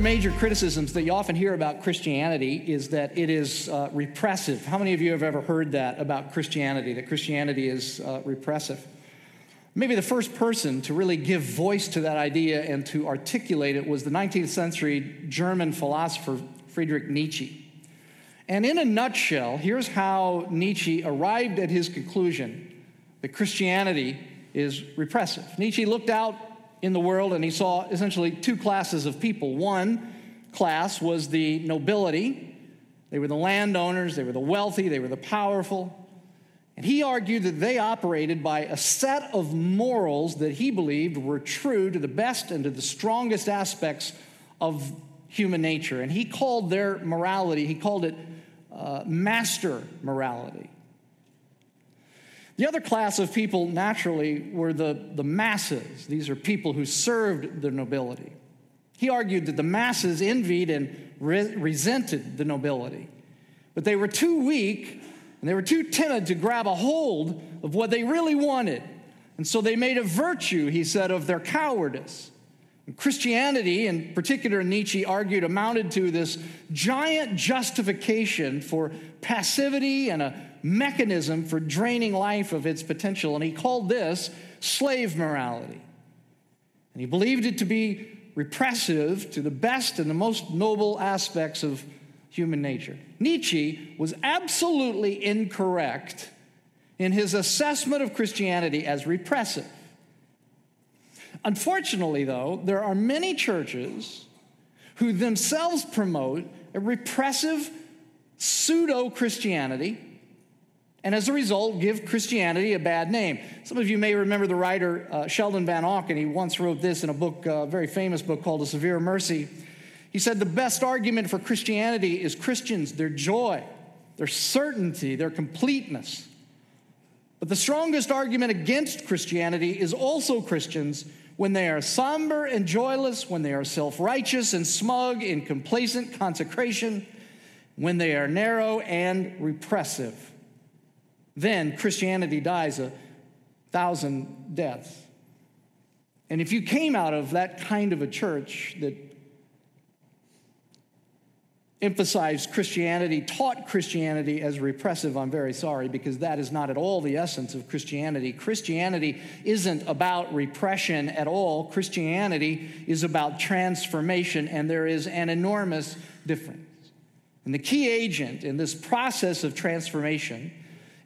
the major criticisms that you often hear about Christianity is that it is uh, repressive. How many of you have ever heard that about Christianity, that Christianity is uh, repressive? Maybe the first person to really give voice to that idea and to articulate it was the 19th century German philosopher Friedrich Nietzsche. And in a nutshell, here's how Nietzsche arrived at his conclusion that Christianity is repressive. Nietzsche looked out in the world and he saw essentially two classes of people. One class was the nobility, they were the landowners, they were the wealthy, they were the powerful. And he argued that they operated by a set of morals that he believed were true to the best and to the strongest aspects of human nature. And he called their morality, he called it uh, master morality. The other class of people, naturally, were the, the masses. These are people who served the nobility. He argued that the masses envied and re- resented the nobility, but they were too weak and they were too timid to grab a hold of what they really wanted. And so they made a virtue, he said, of their cowardice. And Christianity, in particular, Nietzsche argued, amounted to this giant justification for passivity and a mechanism for draining life of its potential. And he called this slave morality. And he believed it to be repressive to the best and the most noble aspects of human nature. Nietzsche was absolutely incorrect in his assessment of Christianity as repressive. Unfortunately, though, there are many churches who themselves promote a repressive pseudo Christianity and as a result give Christianity a bad name. Some of you may remember the writer uh, Sheldon Vanauken. He once wrote this in a book, a uh, very famous book called A Severe Mercy. He said, The best argument for Christianity is Christians, their joy, their certainty, their completeness. But the strongest argument against Christianity is also Christians when they are somber and joyless, when they are self righteous and smug in complacent consecration, when they are narrow and repressive. Then Christianity dies a thousand deaths. And if you came out of that kind of a church that emphasized Christianity, taught Christianity as repressive, I'm very sorry, because that is not at all the essence of Christianity. Christianity isn't about repression at all. Christianity is about transformation, and there is an enormous difference. And the key agent in this process of transformation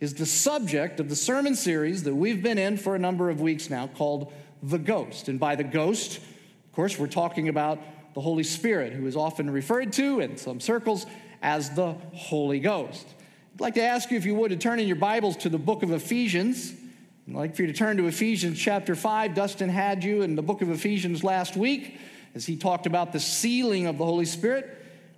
is the subject of the sermon series that we've been in for a number of weeks now called The Ghost. And by the ghost, of course, we're talking about the Holy Spirit, who is often referred to in some circles as the Holy Ghost. I'd like to ask you, if you would, to turn in your Bibles to the book of Ephesians. I'd like for you to turn to Ephesians chapter 5. Dustin had you in the book of Ephesians last week as he talked about the sealing of the Holy Spirit.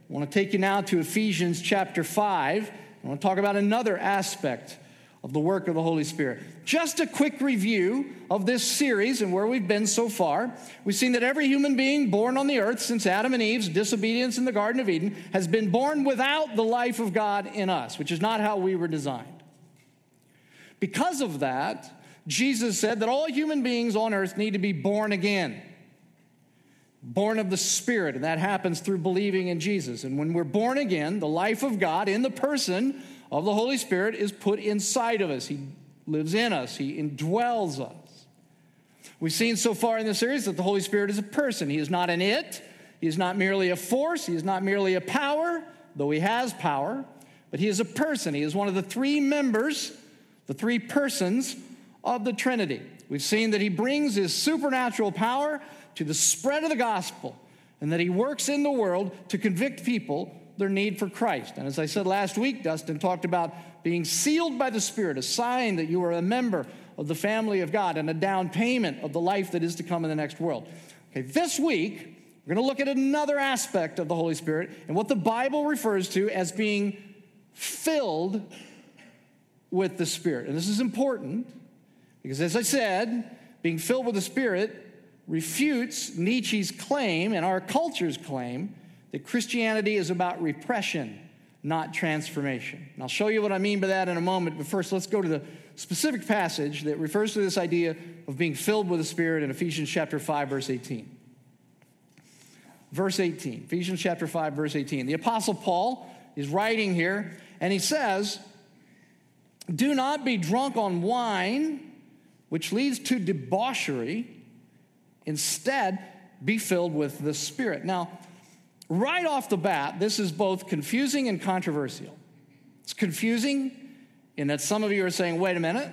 I want to take you now to Ephesians chapter 5. I want to talk about another aspect of the work of the Holy Spirit. Just a quick review of this series and where we've been so far. We've seen that every human being born on the earth since Adam and Eve's disobedience in the Garden of Eden has been born without the life of God in us, which is not how we were designed. Because of that, Jesus said that all human beings on earth need to be born again. Born of the Spirit, and that happens through believing in Jesus. And when we're born again, the life of God in the person of the Holy Spirit is put inside of us. He lives in us, He indwells us. We've seen so far in this series that the Holy Spirit is a person. He is not an it, He is not merely a force, He is not merely a power, though He has power, but He is a person. He is one of the three members, the three persons of the Trinity. We've seen that He brings His supernatural power to the spread of the gospel and that He works in the world to convict people their need for Christ. And as I said last week, Dustin talked about being sealed by the Spirit, a sign that you are a member of the family of God and a down payment of the life that is to come in the next world. Okay, this week, we're going to look at another aspect of the Holy Spirit and what the Bible refers to as being filled with the Spirit. And this is important because, as I said, being filled with the Spirit refutes Nietzsche's claim and our culture's claim that Christianity is about repression, not transformation. And I'll show you what I mean by that in a moment, but first let's go to the specific passage that refers to this idea of being filled with the Spirit in Ephesians chapter 5, verse 18. verse 18. Ephesians chapter 5, verse 18. The Apostle Paul is writing here, and he says, Do not be drunk on wine, which leads to debauchery. Instead, be filled with the Spirit. Now, right off the bat, this is both confusing and controversial. It's confusing in that some of you are saying, wait a minute,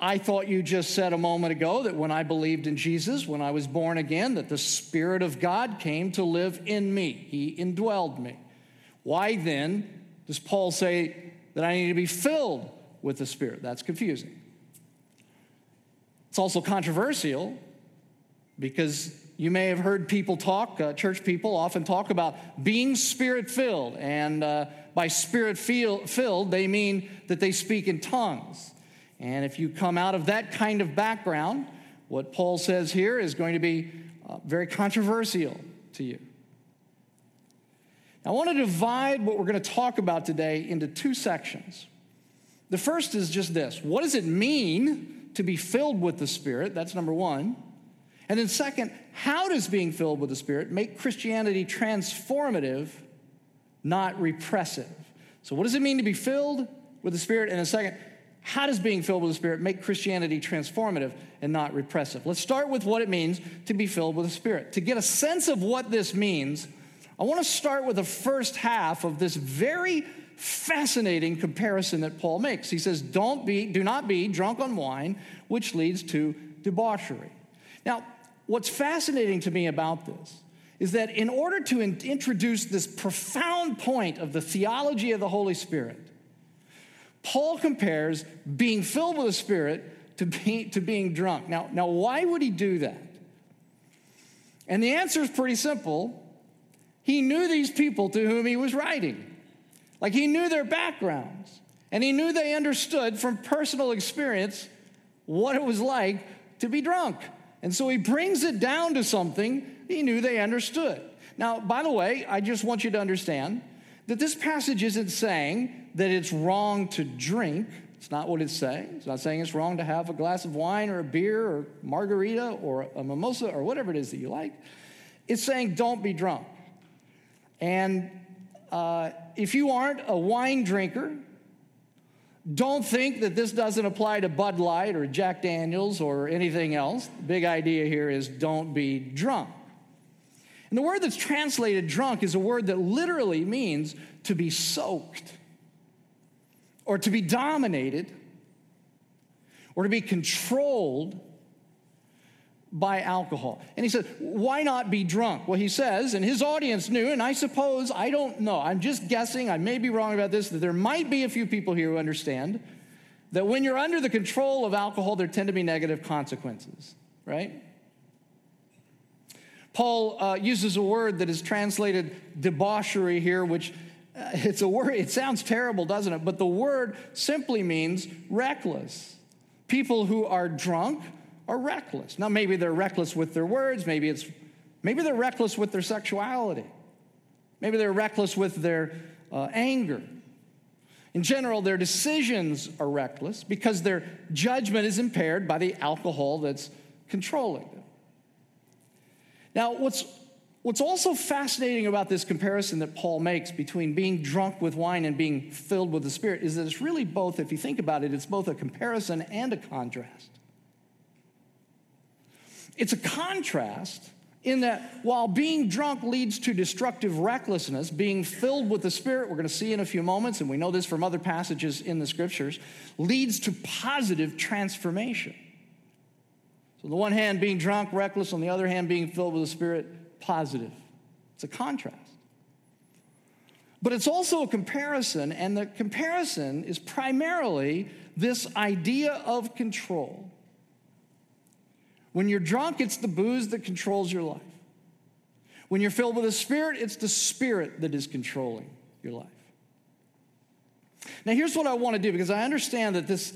I thought you just said a moment ago that when I believed in Jesus, when I was born again, that the Spirit of God came to live in me. He indwelled me. Why then does Paul say that I need to be filled with the Spirit? That's confusing. It's also controversial because you may have heard people talk, uh, church people often talk about being spirit filled. And uh, by spirit filled, they mean that they speak in tongues. And if you come out of that kind of background, what Paul says here is going to be uh, very controversial to you. I want to divide what we're going to talk about today into two sections. The first is just this what does it mean to be filled with the Spirit? That's number one. And then, second, how does being filled with the Spirit make Christianity transformative, not repressive? So, what does it mean to be filled with the Spirit? And then, second, how does being filled with the Spirit make Christianity transformative and not repressive? Let's start with what it means to be filled with the Spirit. To get a sense of what this means, I want to start with the first half of this very fascinating comparison that Paul makes. He says, Don't be, do not be drunk on wine, which leads to debauchery. Now, what's fascinating to me about this is that in order to in- introduce this profound point of the theology of the Holy Spirit, Paul compares being filled with the Spirit to, be, to being drunk. Now, now, why would he do that? And the answer is pretty simple. He knew these people to whom he was writing. Like he knew their backgrounds, and he knew they understood from personal experience what it was like to be drunk. And so he brings it down to something he knew they understood. Now, by the way, I just want you to understand that this passage isn't saying that it's wrong to drink. It's not what it's saying. It's not saying it's wrong to have a glass of wine or a beer or margarita or a mimosa or whatever it is that you like. It's saying don't be drunk. And uh, if you aren't a wine drinker, don't think that this doesn't apply to Bud Light or Jack Daniels or anything else. The big idea here is don't be drunk. And the word that's translated drunk is a word that literally means to be soaked or to be dominated or to be controlled by alcohol. And he said, Why not be drunk? Well, he says, and his audience knew, and I suppose, I don't know, I'm just guessing, I may be wrong about this, that there might be a few people here who understand that when you're under the control of alcohol, there tend to be negative consequences, right? Paul uh, uses a word that is translated debauchery here, which uh, it's a word, it sounds terrible, doesn't it? But the word simply means reckless. People who are drunk are reckless. Now, maybe they're reckless with their words, maybe it's maybe they're reckless with their sexuality, maybe they're reckless with their uh, anger. In general, their decisions are reckless because their judgment is impaired by the alcohol that's controlling them. Now, what's, what's also fascinating about this comparison that Paul makes between being drunk with wine and being filled with the Spirit is that it's really both, if you think about it, it's both a comparison and a contrast. It's a contrast in that while being drunk leads to destructive recklessness, being filled with the Spirit, we're going to see in a few moments, and we know this from other passages in the scriptures, leads to positive transformation. So, on the one hand, being drunk, reckless, on the other hand, being filled with the Spirit, positive. It's a contrast. But it's also a comparison, and the comparison is primarily this idea of control. When you're drunk, it's the booze that controls your life. When you're filled with the Spirit, it's the Spirit that is controlling your life. Now, here's what I want to do because I understand that this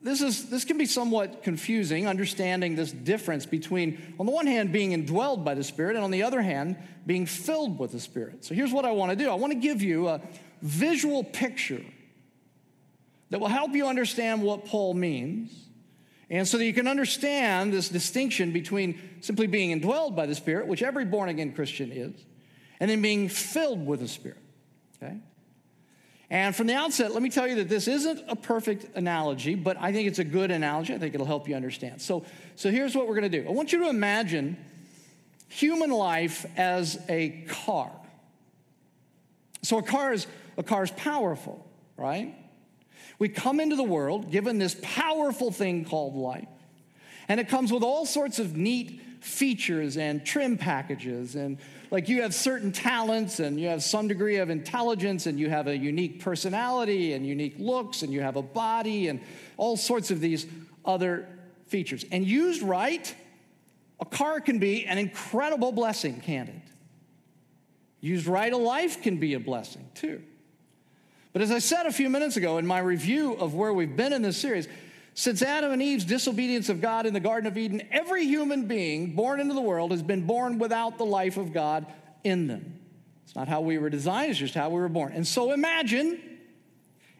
this, is, this can be somewhat confusing, understanding this difference between, on the one hand, being indwelled by the Spirit, and on the other hand, being filled with the Spirit. So here's what I want to do I want to give you a visual picture that will help you understand what Paul means. And so that you can understand this distinction between simply being indwelled by the Spirit, which every born again Christian is, and then being filled with the Spirit. Okay? And from the outset, let me tell you that this isn't a perfect analogy, but I think it's a good analogy. I think it'll help you understand. So, so here's what we're going to do I want you to imagine human life as a car. So a car is a car is powerful, right? We come into the world given this powerful thing called life. And it comes with all sorts of neat features and trim packages. And like you have certain talents and you have some degree of intelligence and you have a unique personality and unique looks and you have a body and all sorts of these other features. And used right, a car can be an incredible blessing, can't it? Used right, a life can be a blessing too. But as I said a few minutes ago in my review of where we've been in this series, since Adam and Eve's disobedience of God in the Garden of Eden, every human being born into the world has been born without the life of God in them. It's not how we were designed, it's just how we were born. And so imagine,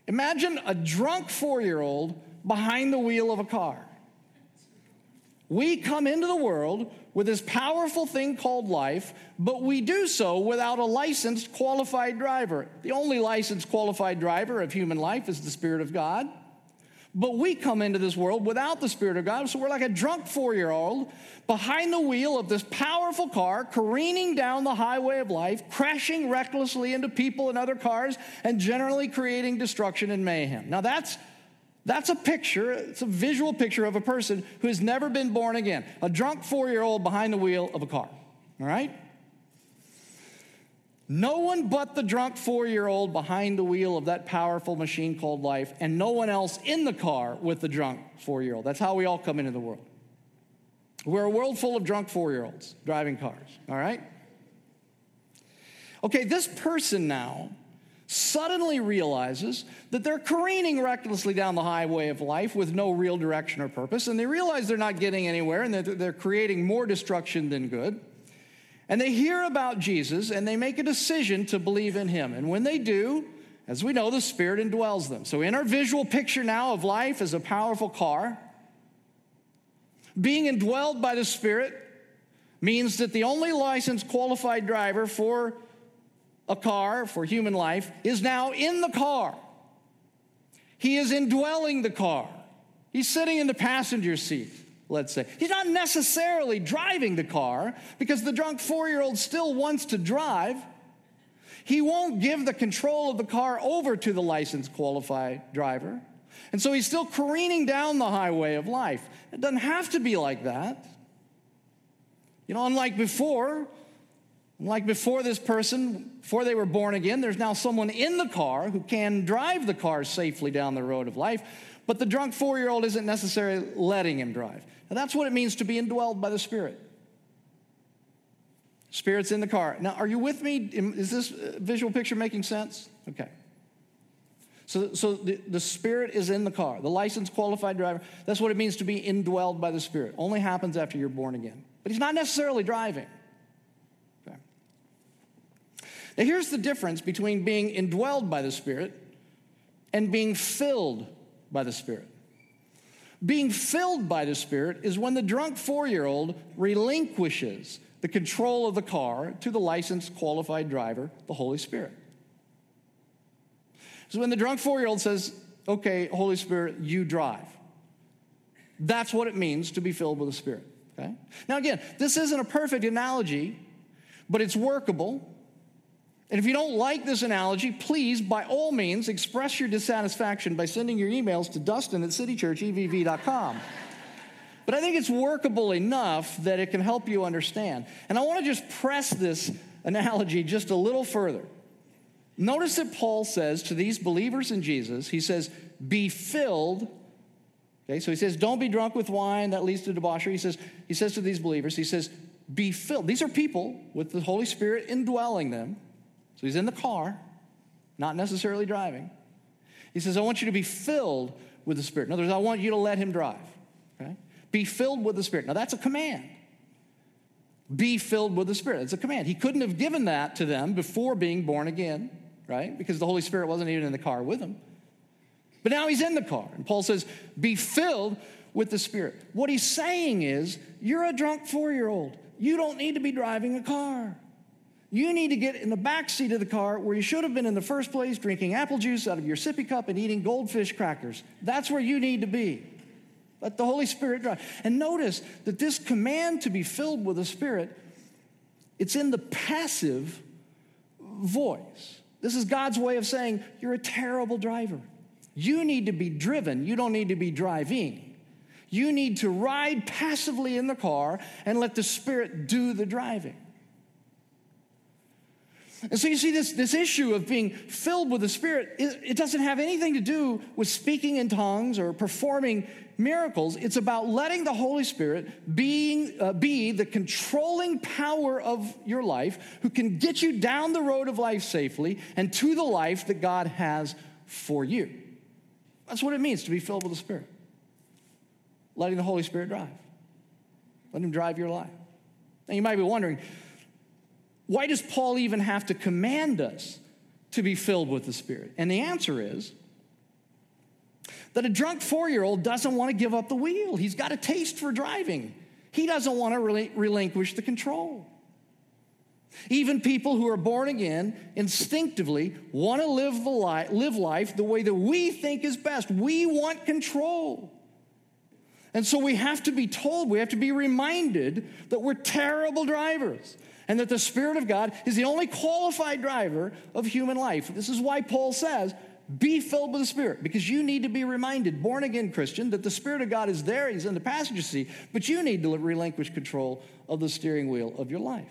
imagine a drunk four year old behind the wheel of a car. We come into the world with this powerful thing called life, but we do so without a licensed qualified driver. The only licensed qualified driver of human life is the Spirit of God. But we come into this world without the Spirit of God, so we're like a drunk four year old behind the wheel of this powerful car, careening down the highway of life, crashing recklessly into people and other cars, and generally creating destruction and mayhem. Now, that's that's a picture, it's a visual picture of a person who has never been born again. A drunk four year old behind the wheel of a car. All right? No one but the drunk four year old behind the wheel of that powerful machine called life, and no one else in the car with the drunk four year old. That's how we all come into the world. We're a world full of drunk four year olds driving cars, all right? Okay, this person now suddenly realizes that they're careening recklessly down the highway of life with no real direction or purpose, and they realize they're not getting anywhere and that they're creating more destruction than good. And they hear about Jesus and they make a decision to believe in him. And when they do, as we know, the Spirit indwells them. So, in our visual picture now of life as a powerful car, being indwelled by the Spirit means that the only licensed qualified driver for a car for human life, is now in the car. He is indwelling the car. He's sitting in the passenger seat, let's say. He's not necessarily driving the car because the drunk four year old still wants to drive. He won't give the control of the car over to the licensed qualified driver. And so he's still careening down the highway of life. It doesn't have to be like that. You know, unlike before, like before this person, before they were born again, there's now someone in the car who can drive the car safely down the road of life, but the drunk four year old isn't necessarily letting him drive. Now, that's what it means to be indwelled by the Spirit. Spirit's in the car. Now, are you with me? Is this uh, visual picture making sense? Okay. So, so the, the Spirit is in the car, the licensed qualified driver. That's what it means to be indwelled by the Spirit. Only happens after you're born again. But he's not necessarily driving. Now, here's the difference between being indwelled by the Spirit and being filled by the Spirit. Being filled by the Spirit is when the drunk four year old relinquishes the control of the car to the licensed qualified driver, the Holy Spirit. So when the drunk four year old says, Okay, Holy Spirit, you drive. That's what it means to be filled with the Spirit. Okay? Now, again, this isn't a perfect analogy, but it's workable. And if you don't like this analogy, please, by all means, express your dissatisfaction by sending your emails to Dustin at citychurchevv.com. but I think it's workable enough that it can help you understand. And I want to just press this analogy just a little further. Notice that Paul says to these believers in Jesus, he says, be filled. Okay, so he says, don't be drunk with wine, that leads to debauchery. He says, he says to these believers, he says, be filled. These are people with the Holy Spirit indwelling them. So he's in the car, not necessarily driving. He says, I want you to be filled with the Spirit. In other words, I want you to let him drive. Okay? Be filled with the Spirit. Now that's a command. Be filled with the Spirit. It's a command. He couldn't have given that to them before being born again, right? Because the Holy Spirit wasn't even in the car with him. But now he's in the car. And Paul says, Be filled with the Spirit. What he's saying is, you're a drunk four year old. You don't need to be driving a car. You need to get in the back seat of the car where you should have been in the first place, drinking apple juice out of your sippy cup and eating goldfish crackers. That's where you need to be. Let the Holy Spirit drive. And notice that this command to be filled with the Spirit, it's in the passive voice. This is God's way of saying, You're a terrible driver. You need to be driven, you don't need to be driving. You need to ride passively in the car and let the Spirit do the driving. And so you see, this, this issue of being filled with the Spirit, it, it, doesn't have anything to do with speaking in tongues or performing miracles. It's about letting the Holy Spirit being, uh, be the controlling power of your life who can get you down the road of life safely and to the life that God has for you. That's what it means to be filled with the Spirit. Letting the Holy Spirit drive, let Him drive your life. Now you might be wondering, why does Paul even have to command us to be filled with the Spirit? And the answer is that a drunk four year old doesn't want to give up the wheel. He's got a taste for driving, he doesn't want to relinquish the control. Even people who are born again instinctively want to live, the li- live life the way that we think is best. We want control. And so we have to be told, we have to be reminded that we're terrible drivers and that the Spirit of God is the only qualified driver of human life. This is why Paul says, be filled with the Spirit, because you need to be reminded, born again Christian, that the Spirit of God is there, He's in the passenger seat, but you need to relinquish control of the steering wheel of your life.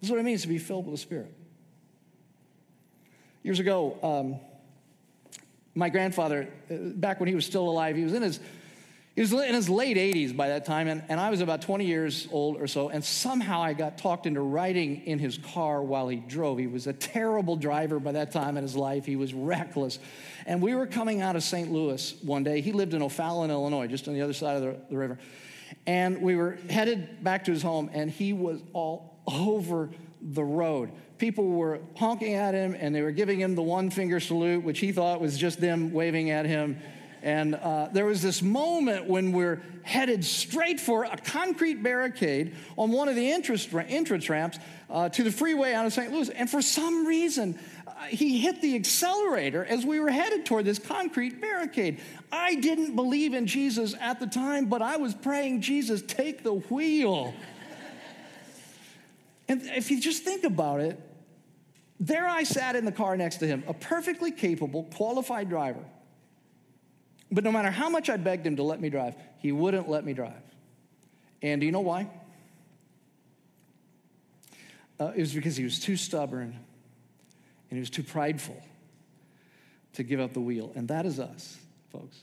This is what it means to be filled with the Spirit. Years ago, um, my grandfather, uh, back when he was still alive, he was in his he was in his late 80s by that time, and, and I was about 20 years old or so, and somehow I got talked into riding in his car while he drove. He was a terrible driver by that time in his life. He was reckless. And we were coming out of St. Louis one day. He lived in O'Fallon, Illinois, just on the other side of the, the river. And we were headed back to his home, and he was all over the road. People were honking at him, and they were giving him the one finger salute, which he thought was just them waving at him. And uh, there was this moment when we're headed straight for a concrete barricade on one of the entrance, ramps uh, to the freeway out of St. Louis. And for some reason, uh, he hit the accelerator as we were headed toward this concrete barricade. I didn't believe in Jesus at the time, but I was praying, Jesus, take the wheel. and if you just think about it, there I sat in the car next to him, a perfectly capable, qualified driver but no matter how much I begged him to let me drive, he wouldn't let me drive. And do you know why? Uh, it was because he was too stubborn and he was too prideful to give up the wheel. And that is us, folks.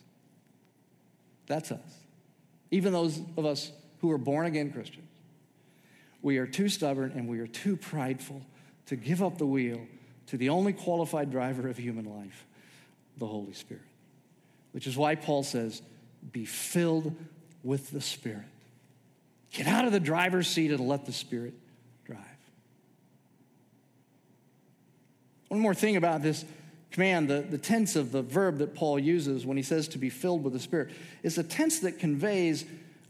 That's us. Even those of us who are born again Christians. We are too stubborn and we are too prideful to give up the wheel to the only qualified driver of human life, the Holy Spirit which is why Paul says, be filled with the Spirit. Get out of the driver's seat and let the Spirit drive. One more thing about this command, the, the tense of the verb that Paul uses when he says to be filled with the Spirit, is a tense that conveys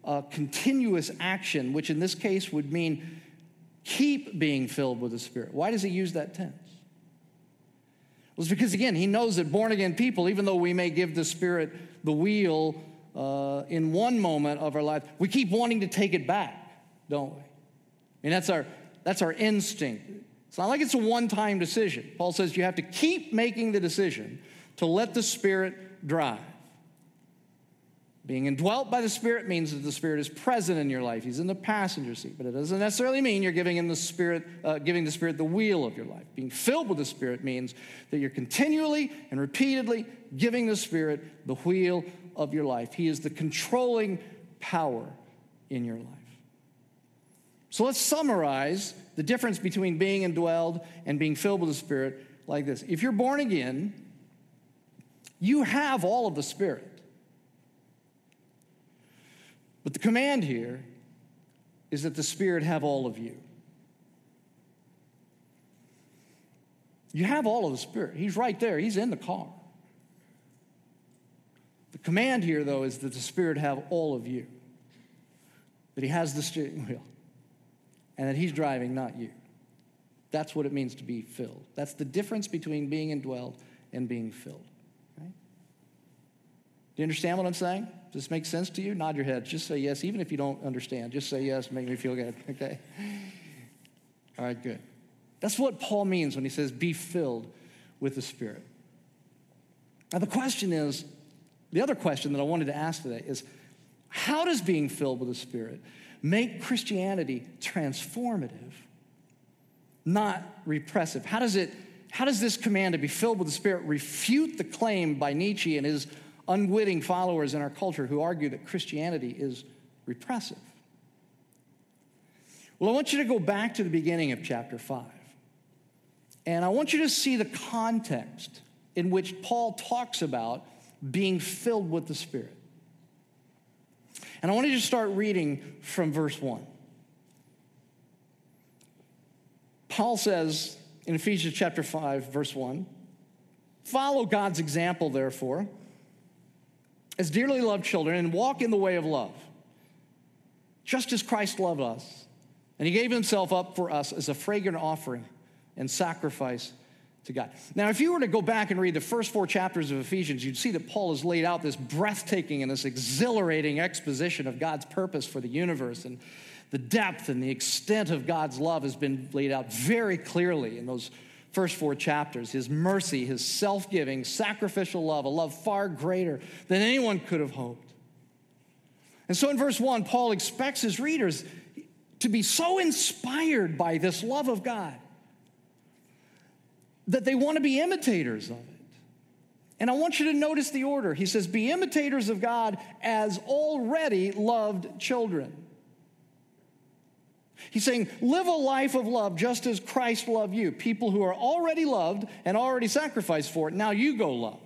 a continuous action, which in this case would mean keep being filled with the Spirit. Why does he use that tense? Was because, again, he knows that born again people, even though we may give the Spirit the wheel uh, in one moment of our life, we keep wanting to take it back, don't we? I mean, that's our, that's our instinct. It's not like it's a one time decision. Paul says you have to keep making the decision to let the Spirit drive. Being indwelt by the Spirit means that the Spirit is present in your life. He's in the passenger seat, but it doesn't necessarily mean you're giving him the Spirit, uh, giving the Spirit the wheel of your life. Being filled with the Spirit means that you're continually and repeatedly giving the Spirit the wheel of your life. He is the controlling power in your life. So let's summarize the difference between being indwelled and being filled with the Spirit like this. If you're born again, you have all of the Spirit. But the command here is that the Spirit have all of you. You have all of the Spirit. He's right there, He's in the car. The command here, though, is that the Spirit have all of you, that He has the steering wheel, and that He's driving, not you. That's what it means to be filled. That's the difference between being indwelled and being filled. Do you understand what I'm saying? Does this make sense to you? Nod your head. Just say yes, even if you don't understand. Just say yes, make me feel good. Okay? All right, good. That's what Paul means when he says, be filled with the Spirit. Now, the question is the other question that I wanted to ask today is how does being filled with the Spirit make Christianity transformative, not repressive? How does it how does this command to be filled with the Spirit refute the claim by Nietzsche and his unwitting followers in our culture who argue that Christianity is repressive? Well, I want you to go back to the beginning of chapter 5. And I want you to see the context in which Paul talks about being filled with the Spirit. And I want you to start reading from verse 1. Paul says in Ephesians chapter 5, verse 1 Follow God's example, therefore, as dearly loved children, and walk in the way of love, just as Christ loved us. And he gave himself up for us as a fragrant offering and sacrifice to God. Now, if you were to go back and read the first four chapters of Ephesians, you'd see that Paul has laid out this breathtaking and this exhilarating exposition of God's purpose for the universe. And the depth and the extent of God's love has been laid out very clearly in those first four chapters. His mercy, his self giving, sacrificial love, a love far greater than anyone could have hoped. And so in verse one, Paul expects his readers to be so inspired by this love of God that they want to be imitators of it. And I want you to notice the order. He says, Be imitators of God as already loved children. He's saying, Live a life of love just as Christ loved you. People who are already loved and already sacrificed for it. Now you go love.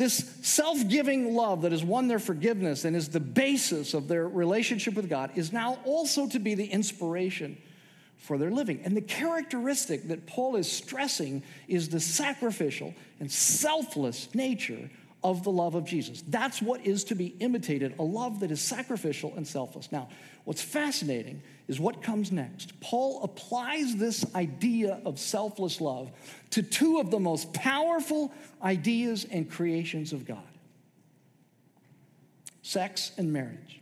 This self giving love that has won their forgiveness and is the basis of their relationship with God is now also to be the inspiration for their living. And the characteristic that Paul is stressing is the sacrificial and selfless nature of the love of Jesus. That's what is to be imitated a love that is sacrificial and selfless. Now, what's fascinating is what comes next. Paul applies this idea of selfless love to two of the most powerful ideas and creations of God sex and marriage.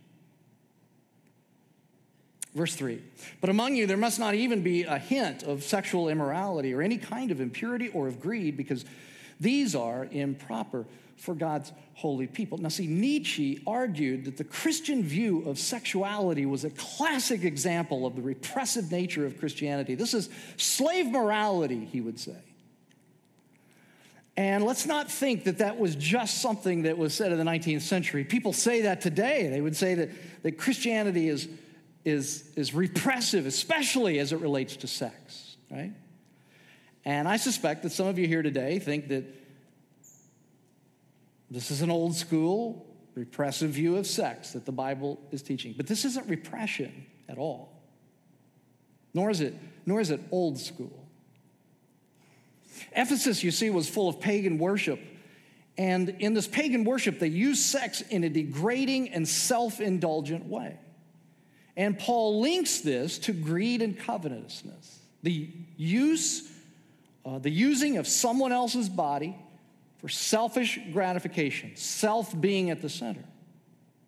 Verse 3 But among you there must not even be a hint of sexual immorality or any kind of impurity or of greed, because these are improper for God's holy people. Now, see, Nietzsche argued that the Christian view of sexuality was a classic example of the repressive nature of Christianity. This is slave morality, he would say. And let's not think that that was just something that was said in the 19th century. People say that today. They would say that, that Christianity is is, is repressive, especially as it relates to sex, right? And I suspect that some of you here today think that this is an old school, repressive view of sex that the Bible is teaching. But this isn't repression at all. Nor is it, nor is it old school. Ephesus, you see, was full of pagan worship. And in this pagan worship, they used sex in a degrading and self indulgent way. And Paul links this to greed and covetousness. The use, uh, the using of someone else's body for selfish gratification, self being at the center.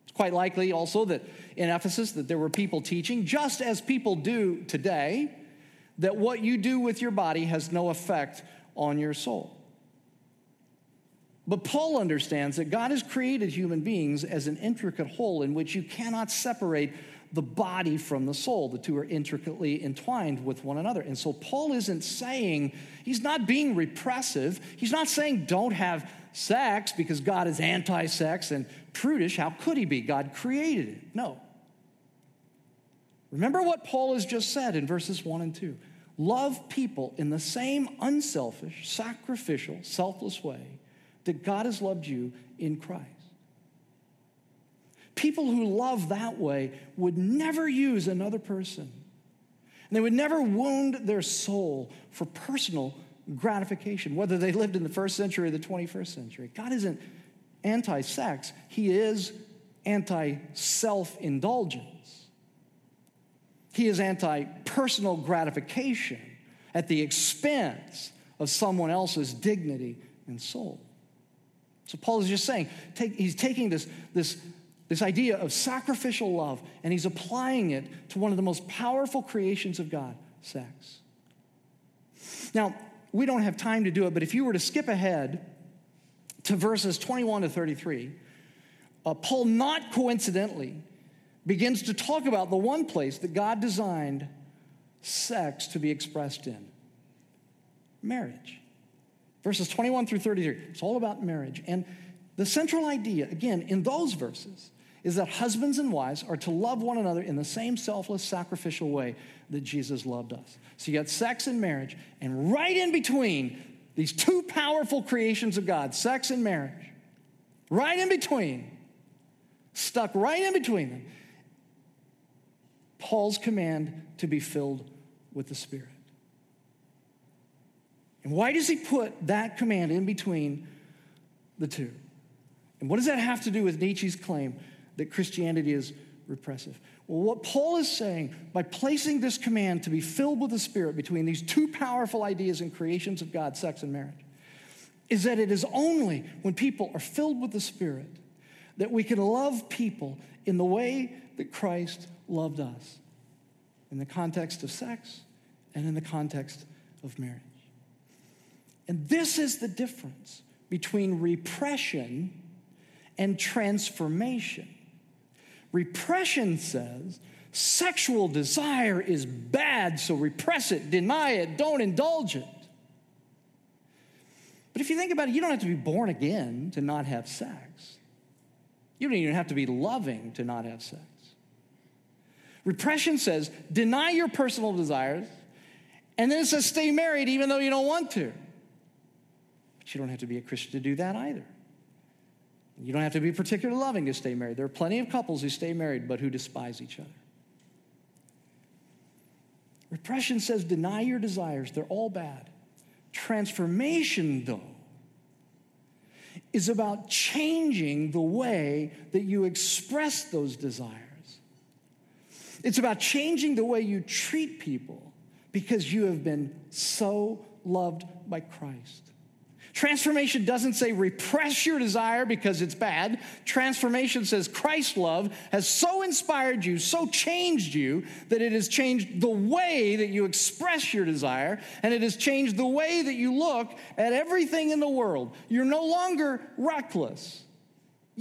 It's quite likely also that in Ephesus that there were people teaching, just as people do today, that what you do with your body has no effect on your soul. But Paul understands that God has created human beings as an intricate whole in which you cannot separate the body from the soul. The two are intricately entwined with one another. And so Paul isn't saying, he's not being repressive. He's not saying don't have sex because God is anti sex and prudish. How could he be? God created it. No. Remember what Paul has just said in verses 1 and 2. Love people in the same unselfish, sacrificial, selfless way that God has loved you in Christ. People who love that way would never use another person. And they would never wound their soul for personal gratification, whether they lived in the first century or the 21st century. God isn't anti sex, He is anti self indulgence. He is anti personal gratification at the expense of someone else's dignity and soul. So Paul is just saying, take, he's taking this, this, this idea of sacrificial love and he's applying it to one of the most powerful creations of God sex. Now, we don't have time to do it, but if you were to skip ahead to verses 21 to 33, uh, Paul, not coincidentally, begins to talk about the one place that God designed sex to be expressed in marriage. Verses 21 through 33, it's all about marriage. And the central idea, again, in those verses, is that husbands and wives are to love one another in the same selfless, sacrificial way that Jesus loved us. So you got sex and marriage, and right in between these two powerful creations of God, sex and marriage, right in between, stuck right in between them, Paul's command to be filled with the Spirit. And why does he put that command in between the two? And what does that have to do with Nietzsche's claim that Christianity is repressive? Well, what Paul is saying by placing this command to be filled with the Spirit between these two powerful ideas and creations of God, sex and marriage, is that it is only when people are filled with the Spirit that we can love people in the way that Christ loved us, in the context of sex and in the context of marriage. And this is the difference between repression and transformation. Repression says sexual desire is bad, so repress it, deny it, don't indulge it. But if you think about it, you don't have to be born again to not have sex. You don't even have to be loving to not have sex. Repression says deny your personal desires, and then it says stay married even though you don't want to. But you don't have to be a Christian to do that either. You don't have to be particularly loving to stay married. There are plenty of couples who stay married but who despise each other. Repression says deny your desires, they're all bad. Transformation, though, is about changing the way that you express those desires. It's about changing the way you treat people because you have been so loved by Christ. Transformation doesn't say repress your desire because it's bad. Transformation says Christ's love has so inspired you, so changed you, that it has changed the way that you express your desire, and it has changed the way that you look at everything in the world. You're no longer reckless.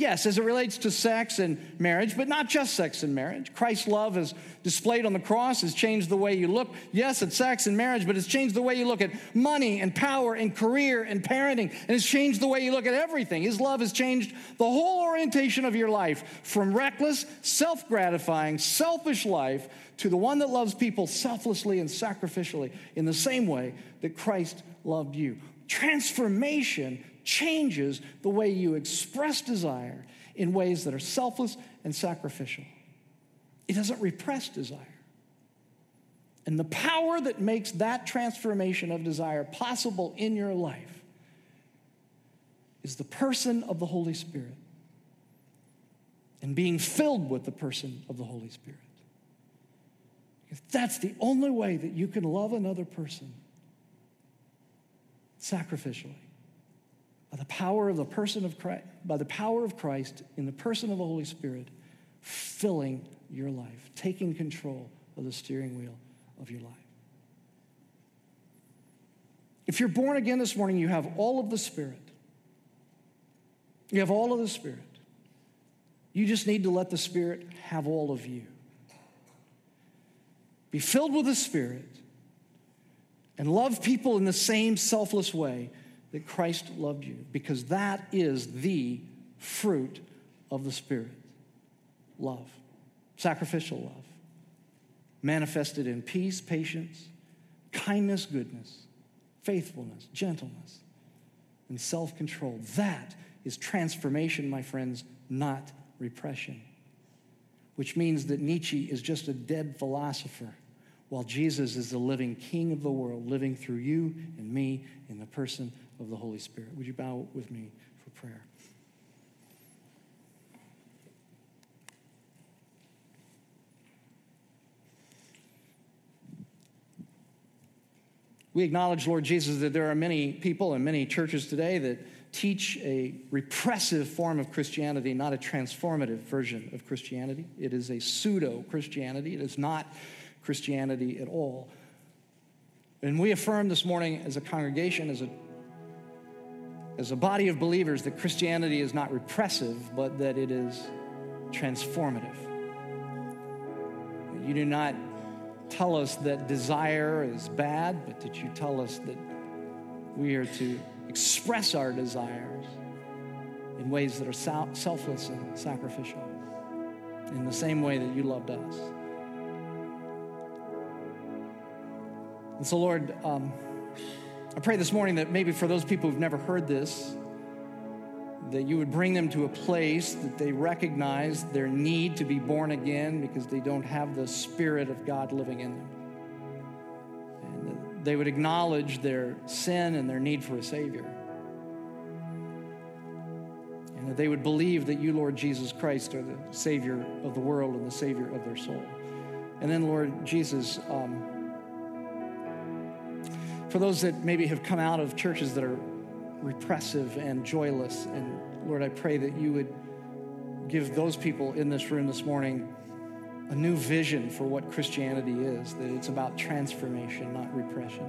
Yes, as it relates to sex and marriage, but not just sex and marriage. Christ's love is displayed on the cross, has changed the way you look. Yes, it's sex and marriage, but it's changed the way you look at money and power and career and parenting, and it's changed the way you look at everything. His love has changed the whole orientation of your life from reckless, self gratifying, selfish life to the one that loves people selflessly and sacrificially in the same way that Christ loved you. Transformation changes the way you express desire in ways that are selfless and sacrificial. It doesn't repress desire. And the power that makes that transformation of desire possible in your life is the person of the Holy Spirit and being filled with the person of the Holy Spirit. That's the only way that you can love another person sacrificially by the power of the person of Christ, by the power of Christ in the person of the Holy Spirit, filling your life, taking control of the steering wheel of your life. If you're born again this morning, you have all of the Spirit. You have all of the Spirit. You just need to let the Spirit have all of you. Be filled with the Spirit and love people in the same selfless way that Christ loved you because that is the fruit of the Spirit love, sacrificial love, manifested in peace, patience, kindness, goodness, faithfulness, gentleness, and self control. That is transformation, my friends, not repression. Which means that Nietzsche is just a dead philosopher while Jesus is the living King of the world, living through you and me in the person of the Holy Spirit. Would you bow with me for prayer? We acknowledge, Lord Jesus, that there are many people and many churches today that teach a repressive form of Christianity, not a transformative version of Christianity. It is a pseudo Christianity. It is not Christianity at all. And we affirm this morning as a congregation, as a, as a body of believers, that Christianity is not repressive, but that it is transformative. You do not tell us that desire is bad, but that you tell us that we are to express our desires in ways that are selfless and sacrificial, in the same way that you loved us. And so, Lord, um, I pray this morning that maybe for those people who've never heard this, that you would bring them to a place that they recognize their need to be born again because they don't have the Spirit of God living in them. And that they would acknowledge their sin and their need for a Savior. And that they would believe that you, Lord Jesus Christ, are the Savior of the world and the Savior of their soul. And then, Lord Jesus, um, for those that maybe have come out of churches that are repressive and joyless. And Lord, I pray that you would give those people in this room this morning a new vision for what Christianity is, that it's about transformation, not repression.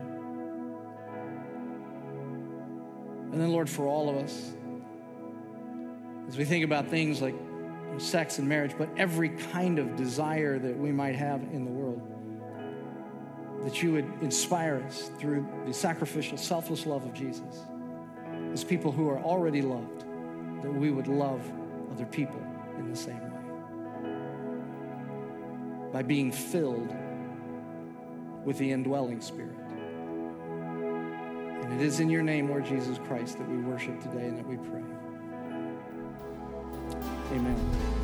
And then, Lord, for all of us, as we think about things like sex and marriage, but every kind of desire that we might have in the world, that you would inspire us through the sacrificial, selfless love of Jesus as people who are already loved, that we would love other people in the same way. By being filled with the indwelling Spirit. And it is in your name, Lord Jesus Christ, that we worship today and that we pray. Amen.